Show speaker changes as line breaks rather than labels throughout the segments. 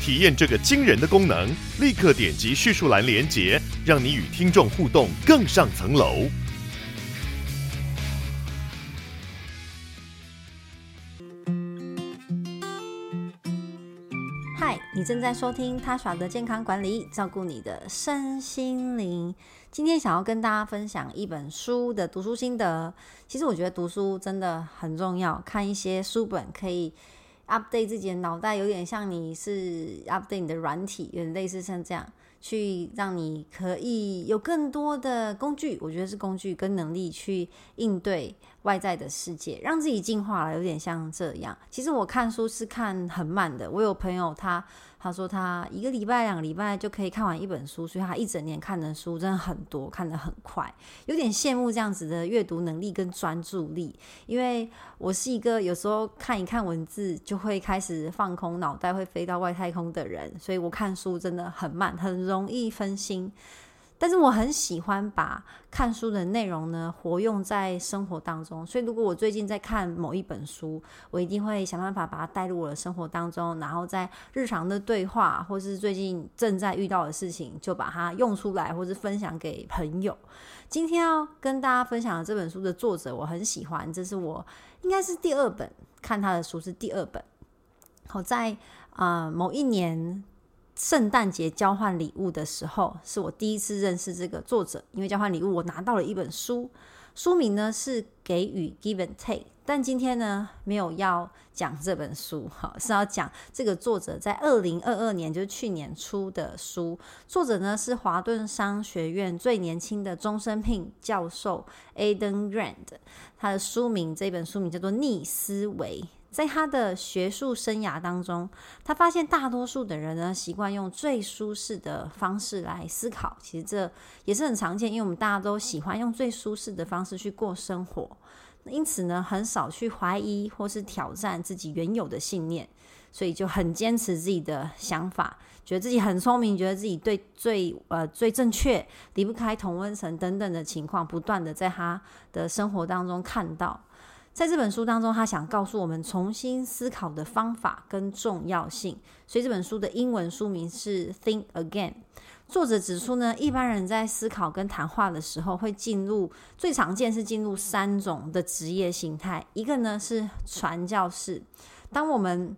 体验这个惊人的功能，立刻点击叙述栏连结，让你与听众互动更上层楼。
嗨你正在收听 Tasha 的健康管理，照顾你的身心灵。今天想要跟大家分享一本书的读书心得。其实我觉得读书真的很重要，看一些书本可以 update 自己的脑袋，有点像你是 update 你的软体，有点类似像这样。去让你可以有更多的工具，我觉得是工具跟能力去应对外在的世界，让自己进化了，有点像这样。其实我看书是看很慢的，我有朋友他。他说他一个礼拜、两个礼拜就可以看完一本书，所以他一整年看的书真的很多，看得很快，有点羡慕这样子的阅读能力跟专注力。因为我是一个有时候看一看文字就会开始放空，脑袋会飞到外太空的人，所以我看书真的很慢，很容易分心。但是我很喜欢把看书的内容呢活用在生活当中，所以如果我最近在看某一本书，我一定会想办法把它带入我的生活当中，然后在日常的对话或是最近正在遇到的事情，就把它用出来，或是分享给朋友。今天要跟大家分享的这本书的作者，我很喜欢，这是我应该是第二本看他的书，是第二本。好在啊、某一年。圣诞节交换礼物的时候，是我第一次认识这个作者。因为交换礼物，我拿到了一本书，书名呢是《给予 Give and Take》。但今天呢，没有要讲这本书，哈，是要讲这个作者在二零二二年，就是去年出的书。作者呢是华顿商学院最年轻的终身聘教授 Aden Grant。他的书名，这本书名叫做《逆思维》。在他的学术生涯当中，他发现大多数的人呢，习惯用最舒适的方式来思考。其实这也是很常见，因为我们大家都喜欢用最舒适的方式去过生活。因此呢，很少去怀疑或是挑战自己原有的信念，所以就很坚持自己的想法，觉得自己很聪明，觉得自己对最呃最正确，离不开同温层等等的情况，不断的在他的生活当中看到。在这本书当中，他想告诉我们重新思考的方法跟重要性。所以这本书的英文书名是《Think Again》。作者指出呢，一般人在思考跟谈话的时候，会进入最常见是进入三种的职业形态。一个呢是传教士，当我们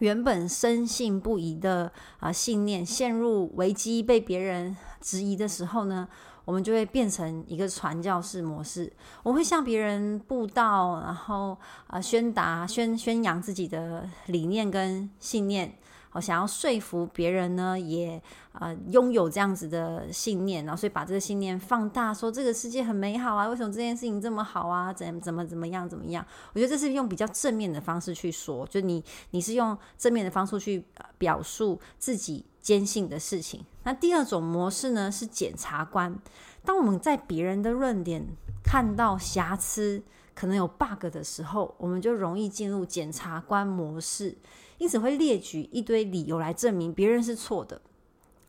原本深信不疑的啊信念陷入危机，被别人质疑的时候呢，我们就会变成一个传教士模式，我会向别人布道，然后啊宣达、宣宣扬自己的理念跟信念。我想要说服别人呢，也啊拥有这样子的信念，然后所以把这个信念放大，说这个世界很美好啊，为什么这件事情这么好啊？怎怎么怎么样怎么样？我觉得这是用比较正面的方式去说，就你你是用正面的方式去表述自己坚信的事情。那第二种模式呢，是检察官。当我们在别人的论点看到瑕疵，可能有 bug 的时候，我们就容易进入检察官模式，因此会列举一堆理由来证明别人是错的。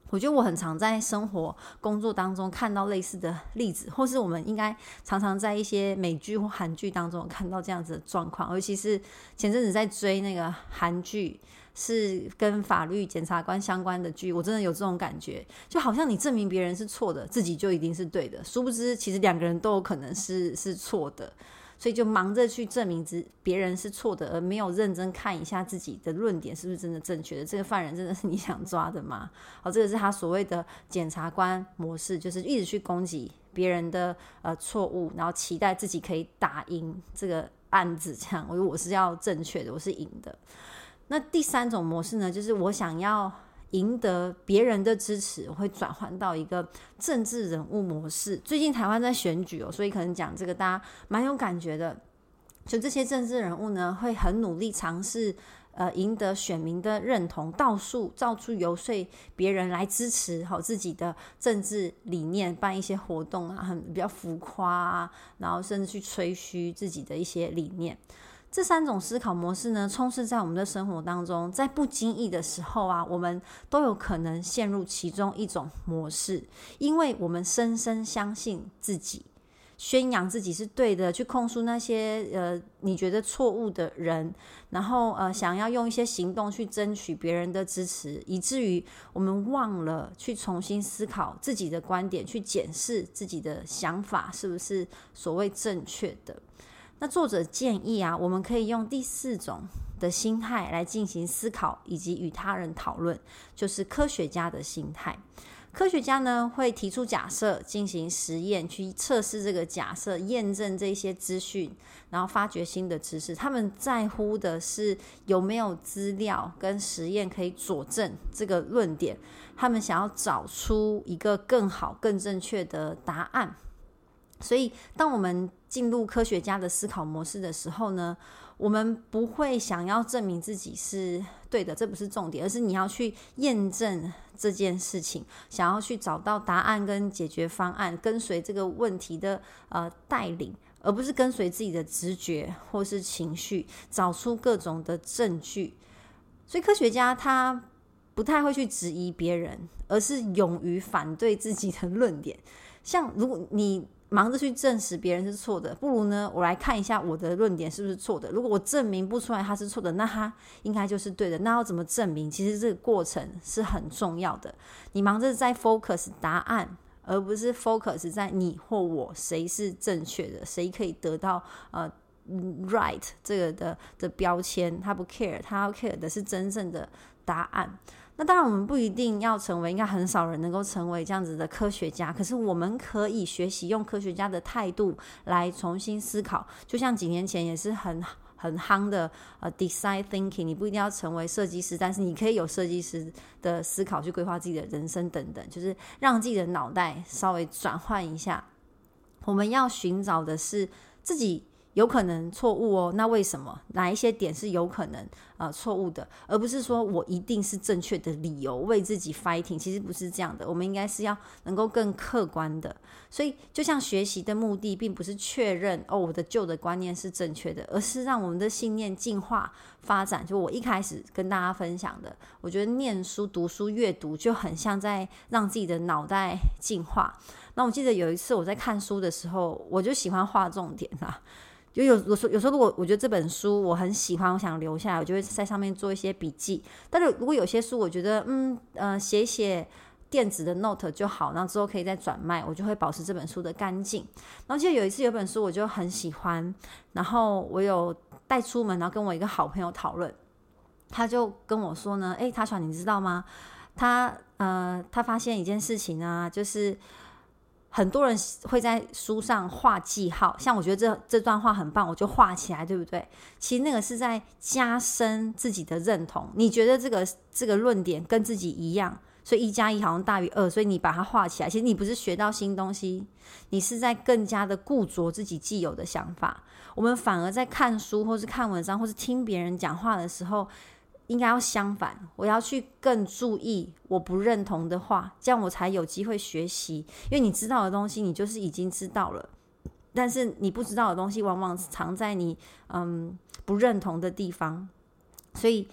我觉得我很常在生活、工作当中看到类似的例子，或是我们应该常常在一些美剧或韩剧当中看到这样子的状况，尤其是前阵子在追那个韩剧。是跟法律检察官相关的剧，我真的有这种感觉，就好像你证明别人是错的，自己就一定是对的，殊不知其实两个人都有可能是是错的，所以就忙着去证明别别人是错的，而没有认真看一下自己的论点是不是真的正确的。这个犯人真的是你想抓的吗？好，这个是他所谓的检察官模式，就是一直去攻击别人的呃错误，然后期待自己可以打赢这个案子，这样，我我是要正确的，我是赢的。那第三种模式呢，就是我想要赢得别人的支持，会转换到一个政治人物模式。最近台湾在选举哦，所以可能讲这个大家蛮有感觉的。就这些政治人物呢，会很努力尝试呃赢得选民的认同，到处到处游说别人来支持好自己的政治理念，办一些活动啊，很比较浮夸啊，然后甚至去吹嘘自己的一些理念。这三种思考模式呢，充斥在我们的生活当中，在不经意的时候啊，我们都有可能陷入其中一种模式，因为我们深深相信自己，宣扬自己是对的，去控诉那些呃你觉得错误的人，然后呃想要用一些行动去争取别人的支持，以至于我们忘了去重新思考自己的观点，去检视自己的想法是不是所谓正确的。那作者建议啊，我们可以用第四种的心态来进行思考，以及与他人讨论，就是科学家的心态。科学家呢，会提出假设，进行实验，去测试这个假设，验证这些资讯，然后发掘新的知识。他们在乎的是有没有资料跟实验可以佐证这个论点。他们想要找出一个更好、更正确的答案。所以，当我们进入科学家的思考模式的时候呢，我们不会想要证明自己是对的，这不是重点，而是你要去验证这件事情，想要去找到答案跟解决方案，跟随这个问题的呃带领，而不是跟随自己的直觉或是情绪，找出各种的证据。所以，科学家他不太会去质疑别人，而是勇于反对自己的论点。像如果你忙着去证实别人是错的，不如呢，我来看一下我的论点是不是错的。如果我证明不出来他是错的，那他应该就是对的。那要怎么证明？其实这个过程是很重要的。你忙着在 focus 答案，而不是 focus 在你或我谁是正确的，谁可以得到呃 right 这个的的标签。他不 care，他要 care 的是真正的答案。那当然，我们不一定要成为，应该很少人能够成为这样子的科学家。可是，我们可以学习用科学家的态度来重新思考。就像几年前也是很很夯的呃，design thinking。你不一定要成为设计师，但是你可以有设计师的思考去规划自己的人生等等，就是让自己的脑袋稍微转换一下。我们要寻找的是自己。有可能错误哦，那为什么？哪一些点是有可能呃错误的，而不是说我一定是正确的理由为自己 fighting？其实不是这样的，我们应该是要能够更客观的。所以，就像学习的目的，并不是确认哦我的旧的观念是正确的，而是让我们的信念进化发展。就我一开始跟大家分享的，我觉得念书、读书、阅读就很像在让自己的脑袋进化。那我记得有一次我在看书的时候，我就喜欢画重点啊。就有有时候，有时候如果我觉得这本书我很喜欢，我想留下来，我就会在上面做一些笔记。但是如果有些书我觉得嗯呃写写电子的 note 就好，然后之后可以再转卖，我就会保持这本书的干净。然后记得有一次有本书我就很喜欢，然后我有带出门，然后跟我一个好朋友讨论，他就跟我说呢，诶，Tasha 你知道吗？他呃他发现一件事情啊，就是。很多人会在书上画记号，像我觉得这这段话很棒，我就画起来，对不对？其实那个是在加深自己的认同。你觉得这个这个论点跟自己一样，所以一加一好像大于二，所以你把它画起来。其实你不是学到新东西，你是在更加的固着自己既有的想法。我们反而在看书，或是看文章，或是听别人讲话的时候。应该要相反，我要去更注意我不认同的话，这样我才有机会学习。因为你知道的东西，你就是已经知道了，但是你不知道的东西，往往藏在你嗯不认同的地方。所以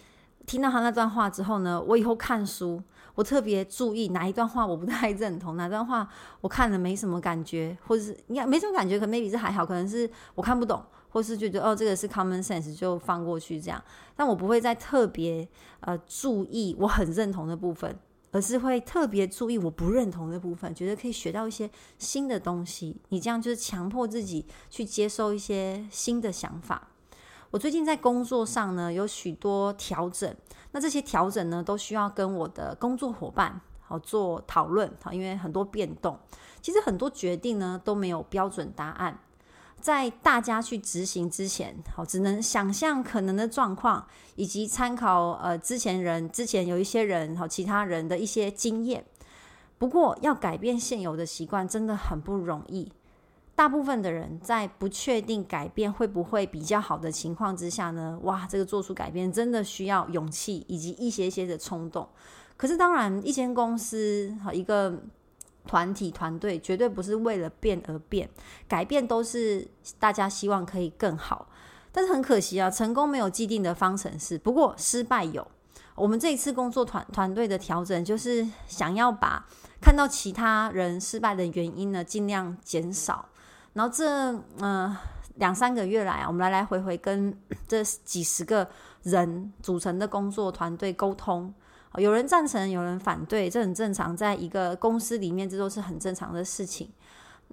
听到他那段话之后呢，我以后看书，我特别注意哪一段话我不太认同，哪段话我看了没什么感觉，或者是应该没什么感觉，可 maybe 是还好，可能是我看不懂。或是觉得哦，这个是 common sense 就放过去这样，但我不会再特别呃注意我很认同的部分，而是会特别注意我不认同的部分，觉得可以学到一些新的东西。你这样就是强迫自己去接受一些新的想法。我最近在工作上呢有许多调整，那这些调整呢都需要跟我的工作伙伴好做讨论好，因为很多变动，其实很多决定呢都没有标准答案。在大家去执行之前，好，只能想象可能的状况，以及参考呃之前人之前有一些人好其他人的一些经验。不过要改变现有的习惯真的很不容易。大部分的人在不确定改变会不会比较好的情况之下呢，哇，这个做出改变真的需要勇气以及一些些的冲动。可是当然，一间公司和一个团体团队绝对不是为了变而变，改变都是大家希望可以更好。但是很可惜啊，成功没有既定的方程式，不过失败有。我们这一次工作团团队的调整，就是想要把看到其他人失败的原因呢，尽量减少。然后这嗯、两三个月来啊，我们来来回回跟这几十个人组成的工作团队沟通，有人赞成，有人反对，这很正常，在一个公司里面，这都是很正常的事情。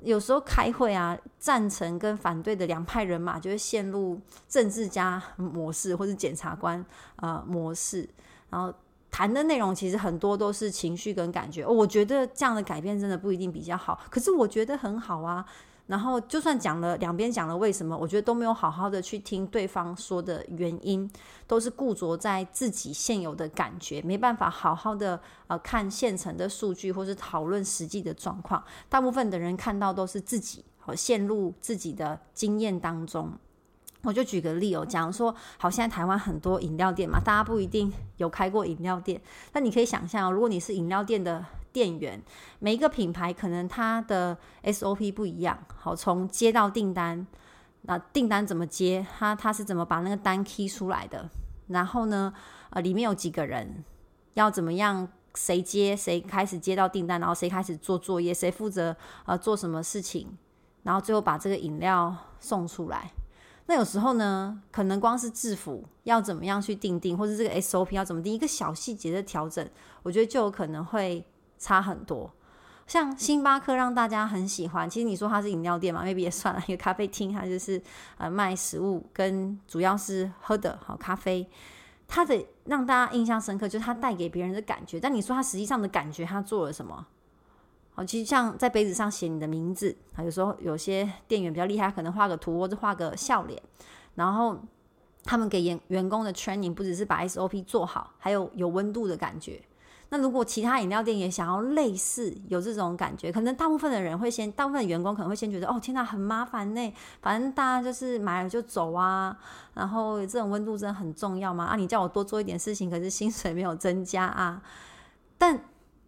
有时候开会啊，赞成跟反对的两派人马就会陷入政治家模式或是检察官呃模式。然后谈的内容其实很多都是情绪跟感觉，我觉得这样的改变真的不一定比较好，可是我觉得很好啊。然后就算讲了两边讲了为什么，我觉得都没有好好的去听对方说的原因，都是固着在自己现有的感觉，没办法好好的呃看现成的数据或是讨论实际的状况。大部分的人看到都是自己和陷入自己的经验当中。我就举个例哦，假如说，好，现在台湾很多饮料店嘛，大家不一定有开过饮料店，那你可以想象，如果你是饮料店的店员，每一个品牌可能它的 SOP 不一样，好，从接到订单，那订单怎么接，它它是怎么把那个单 key 出来的，然后呢，呃，里面有几个人，要怎么样，谁接谁开始接到订单，然后谁开始做作业，谁负责呃做什么事情，然后最后把这个饮料送出来。那有时候呢，可能光是制服要怎么样去定定，或者这个 SOP 要怎么定，一个小细节的调整，我觉得就有可能会差很多。像星巴克让大家很喜欢，其实你说它是饮料店嘛，maybe 也算了，一个咖啡厅，它就是呃卖食物跟主要是喝的好咖啡，它的让大家印象深刻就是它带给别人的感觉。但你说它实际上的感觉，它做了什么？好其实像在杯子上写你的名字，啊，有时候有些店员比较厉害，可能画个图或者画个笑脸，然后他们给员员工的 training 不只是把 SOP 做好，还有有温度的感觉。那如果其他饮料店也想要类似有这种感觉，可能大部分的人会先，大部分员工可能会先觉得，哦，天哪，很麻烦呢，反正大家就是买了就走啊，然后这种温度真的很重要吗？啊，你叫我多做一点事情，可是薪水没有增加啊，但。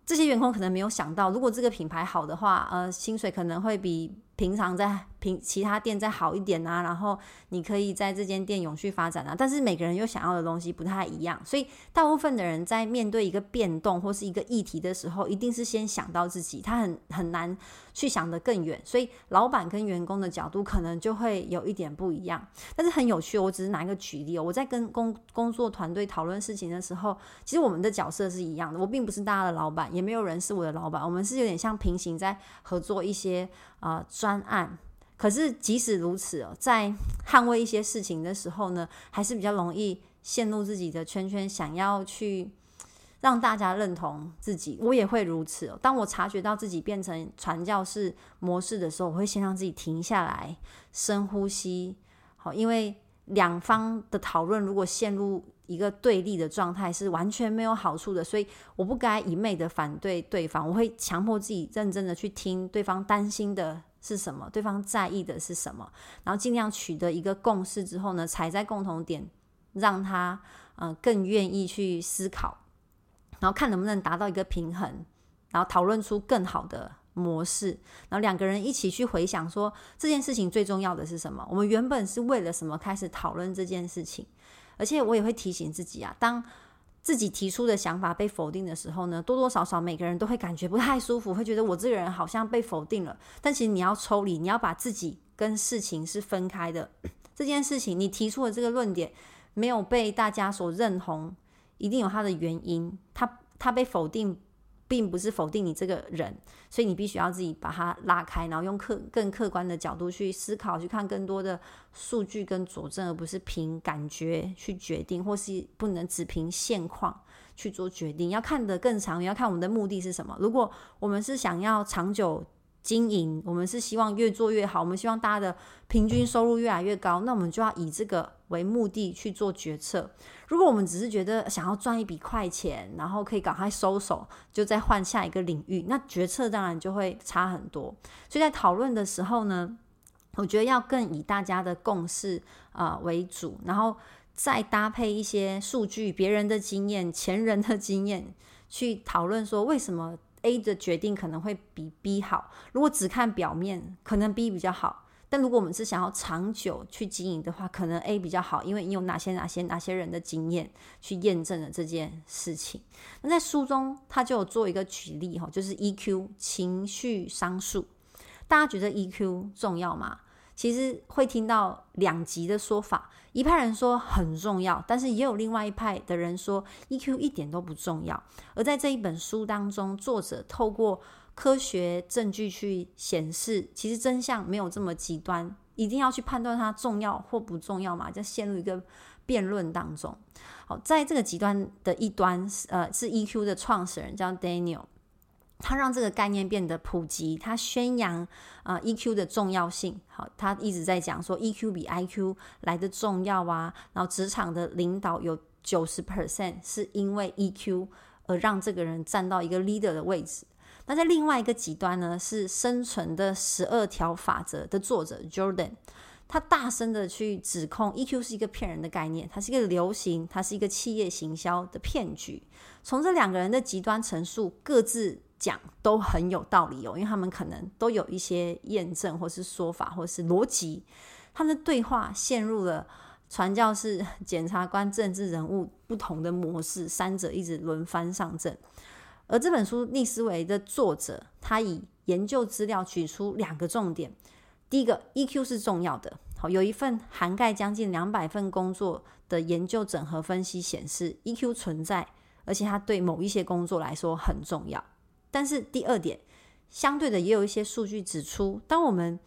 这些员工可能没有想到，如果这个品牌好的话，呃，薪水可能会比平常在平其他店再好一点啊，然后你可以在这间店永续发展啊。但是每个人又想要的东西不太一样，所以大部分的人在面对一个变动或是一个议题的时候，一定是先想到自己，他很很难去想得更远。所以老板跟员工的角度可能就会有一点不一样。但是很有趣，我只是拿一个举例哦。我在跟工工作团队讨论事情的时候，其实我们的角色是一样的。我并不是大家的老板，也没有人是我的老板，我们是有点像平行在合作一些啊专。案，可是即使如此，在捍卫一些事情的时候呢，还是比较容易陷入自己的圈圈，想要去让大家认同自己。我也会如此哦。当我察觉到自己变成传教士模式的时候，我会先让自己停下来，深呼吸。好，因为两方的讨论如果陷入一个对立的状态，是完全没有好处的。所以我不该一昧的反对对方，我会强迫自己认真的去听对方担心的。是什么？对方在意的是什么？然后尽量取得一个共识之后呢，踩在共同点，让他呃更愿意去思考，然后看能不能达到一个平衡，然后讨论出更好的模式。然后两个人一起去回想说，这件事情最重要的是什么？我们原本是为了什么开始讨论这件事情？而且我也会提醒自己啊，当自己提出的想法被否定的时候呢，多多少少每个人都会感觉不太舒服，会觉得我这个人好像被否定了。但其实你要抽离，你要把自己跟事情是分开的。这件事情你提出的这个论点没有被大家所认同，一定有它的原因。它它被否定。并不是否定你这个人，所以你必须要自己把它拉开，然后用客更客观的角度去思考，去看更多的数据跟佐证，而不是凭感觉去决定，或是不能只凭现况去做决定。要看得更长远，要看我们的目的是什么。如果我们是想要长久经营，我们是希望越做越好，我们希望大家的平均收入越来越高，那我们就要以这个为目的去做决策。如果我们只是觉得想要赚一笔快钱，然后可以赶快收手，就再换下一个领域，那决策当然就会差很多。所以在讨论的时候呢，我觉得要更以大家的共识啊、为主，然后再搭配一些数据、别人的经验、前人的经验去讨论说为什么 A 的决定可能会比 B 好。如果只看表面，可能 B 比较好。但如果我们是想要长久去经营的话，可能 A 比较好，因为你有哪些哪些哪些人的经验去验证了这件事情。那在书中他就有做一个举例哈，就是 EQ 情绪商数。大家觉得 EQ 重要吗？其实会听到两极的说法，一派人说很重要，但是也有另外一派的人说 EQ 一点都不重要。而在这一本书当中，作者透过科学证据去显示，其实真相没有这么极端，一定要去判断它重要或不重要嘛，就陷入一个辩论当中。好，在这个极端的一端，呃，是 EQ 的创始人叫 Daniel，他让这个概念变得普及，他宣扬啊、EQ 的重要性。好，他一直在讲说 EQ 比 IQ 来的重要啊，然后职场的领导有九十 percent 是因为 EQ 而让这个人站到一个 leader 的位置。那在另外一个极端呢，是生存的十二条法则的作者 Jordan，他大声的去指控 EQ 是一个骗人的概念，它是一个流行，它是一个企业行销的骗局。从这两个人的极端陈述各自讲都很有道理哦，因为他们可能都有一些验证或是说法或是逻辑，他们的对话陷入了传教士、检察官、政治人物不同的模式，三者一直轮番上阵。而这本书逆思维的作者，他以研究资料举出两个重点：第一个，EQ 是重要的。好，有一份涵盖将近两百份工作的研究整合分析显示，EQ 存在，而且它对某一些工作来说很重要。但是第二点，相对的也有一些数据指出，当我们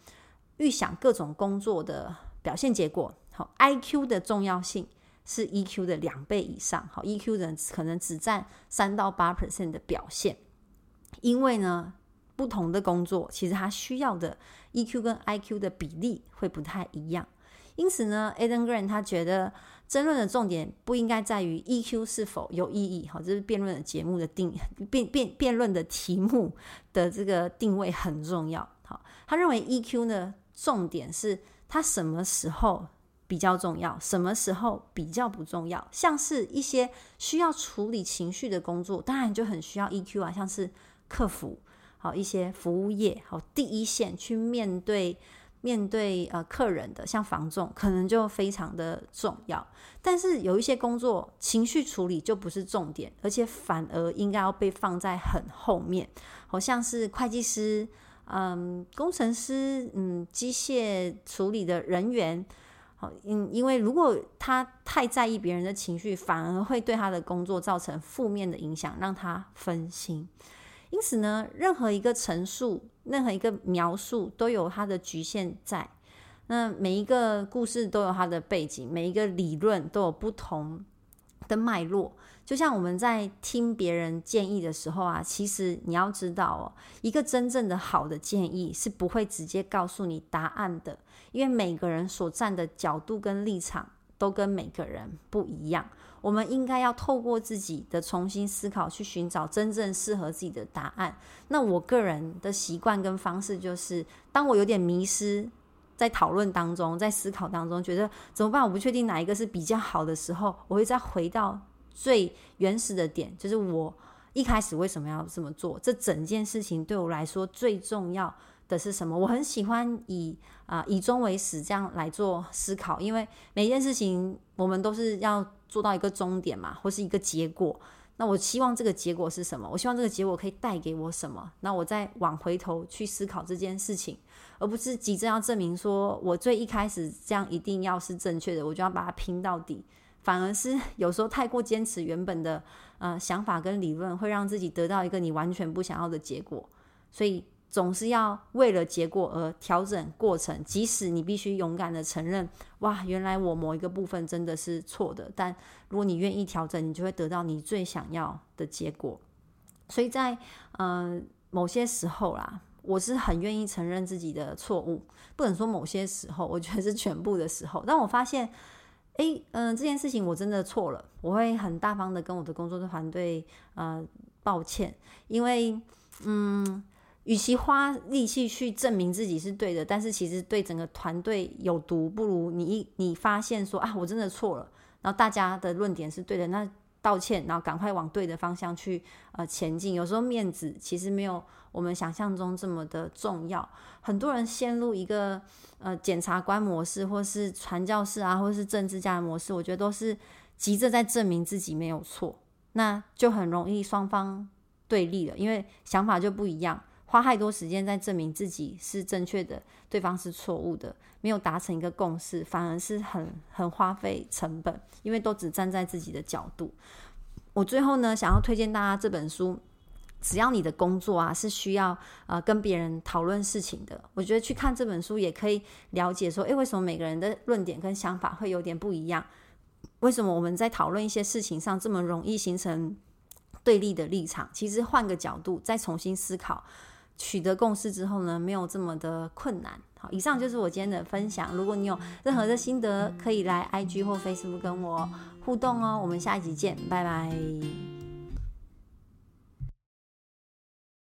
预想各种工作的表现结果，好，IQ 的重要性。是 EQ 的两倍以上，好，EQ 人可能只占三到八 percent 的表现，因为呢，不同的工作其实它需要的 EQ 跟 IQ 的比例会不太一样，因此呢，Adam Grant 他觉得争论的重点不应该在于 EQ 是否有意义，好，这是辩论的节目的定辩辩辩论的题目的这个定位很重要，好，他认为 EQ 呢，重点是他什么时候。比较重要，什么时候比较不重要？像是一些需要处理情绪的工作，当然就很需要 EQ 啊，像是客服，好一些服务业，好第一线去面对面对呃客人的，像房仲，可能就非常的重要。但是有一些工作情绪处理就不是重点，而且反而应该要被放在很后面，好像是会计师，嗯，工程师，嗯，机械处理的人员。好，因因为如果他太在意别人的情绪，反而会对他的工作造成负面的影响，让他分心。因此呢，任何一个陈述，任何一个描述，都有它的局限在。那每一个故事都有它的背景，每一个理论都有不同的脉络。就像我们在听别人建议的时候啊，其实你要知道哦，一个真正的好的建议是不会直接告诉你答案的。因为每个人所站的角度跟立场都跟每个人不一样，我们应该要透过自己的重新思考，去寻找真正适合自己的答案。那我个人的习惯跟方式就是，当我有点迷失在讨论当中，在思考当中，觉得怎么办？我不确定哪一个是比较好的时候，我会再回到最原始的点，就是我一开始为什么要这么做？这整件事情对我来说最重要的是什么？我很喜欢以啊、以终为始这样来做思考，因为每件事情我们都是要做到一个终点嘛，或是一个结果。那我希望这个结果是什么？我希望这个结果可以带给我什么？那我再往回头去思考这件事情，而不是急着要证明说我最一开始这样一定要是正确的，我就要把它拼到底。反而是有时候太过坚持原本的呃想法跟理论，会让自己得到一个你完全不想要的结果。所以。总是要为了结果而调整过程，即使你必须勇敢的承认，哇，原来我某一个部分真的是错的。但如果你愿意调整，你就会得到你最想要的结果。所以在嗯、呃、某些时候啦，我是很愿意承认自己的错误，不能说某些时候，我觉得是全部的时候。当我发现，诶，嗯、这件事情我真的错了，我会很大方的跟我的工作的团队呃抱歉，因为嗯。与其花力气去证明自己是对的，但是其实对整个团队有毒，不如你一你发现说啊，我真的错了，然后大家的论点是对的，那道歉，然后赶快往对的方向去呃前进。有时候面子其实没有我们想象中这么的重要。很多人陷入一个呃检察官模式，或是传教士啊，或是政治家的模式，我觉得都是急着在证明自己没有错，那就很容易双方对立了，因为想法就不一样。花太多时间在证明自己是正确的，对方是错误的，没有达成一个共识，反而是很很花费成本，因为都只站在自己的角度。我最后呢，想要推荐大家这本书，只要你的工作啊是需要呃跟别人讨论事情的，我觉得去看这本书也可以了解说，诶，为什么每个人的论点跟想法会有点不一样？为什么我们在讨论一些事情上这么容易形成对立的立场？其实换个角度再重新思考。取得共识之后呢，没有这么的困难。好，以上就是我今天的分享。如果你有任何的心得，可以来 IG 或 Facebook 跟我互动哦。我们下一集见，拜拜。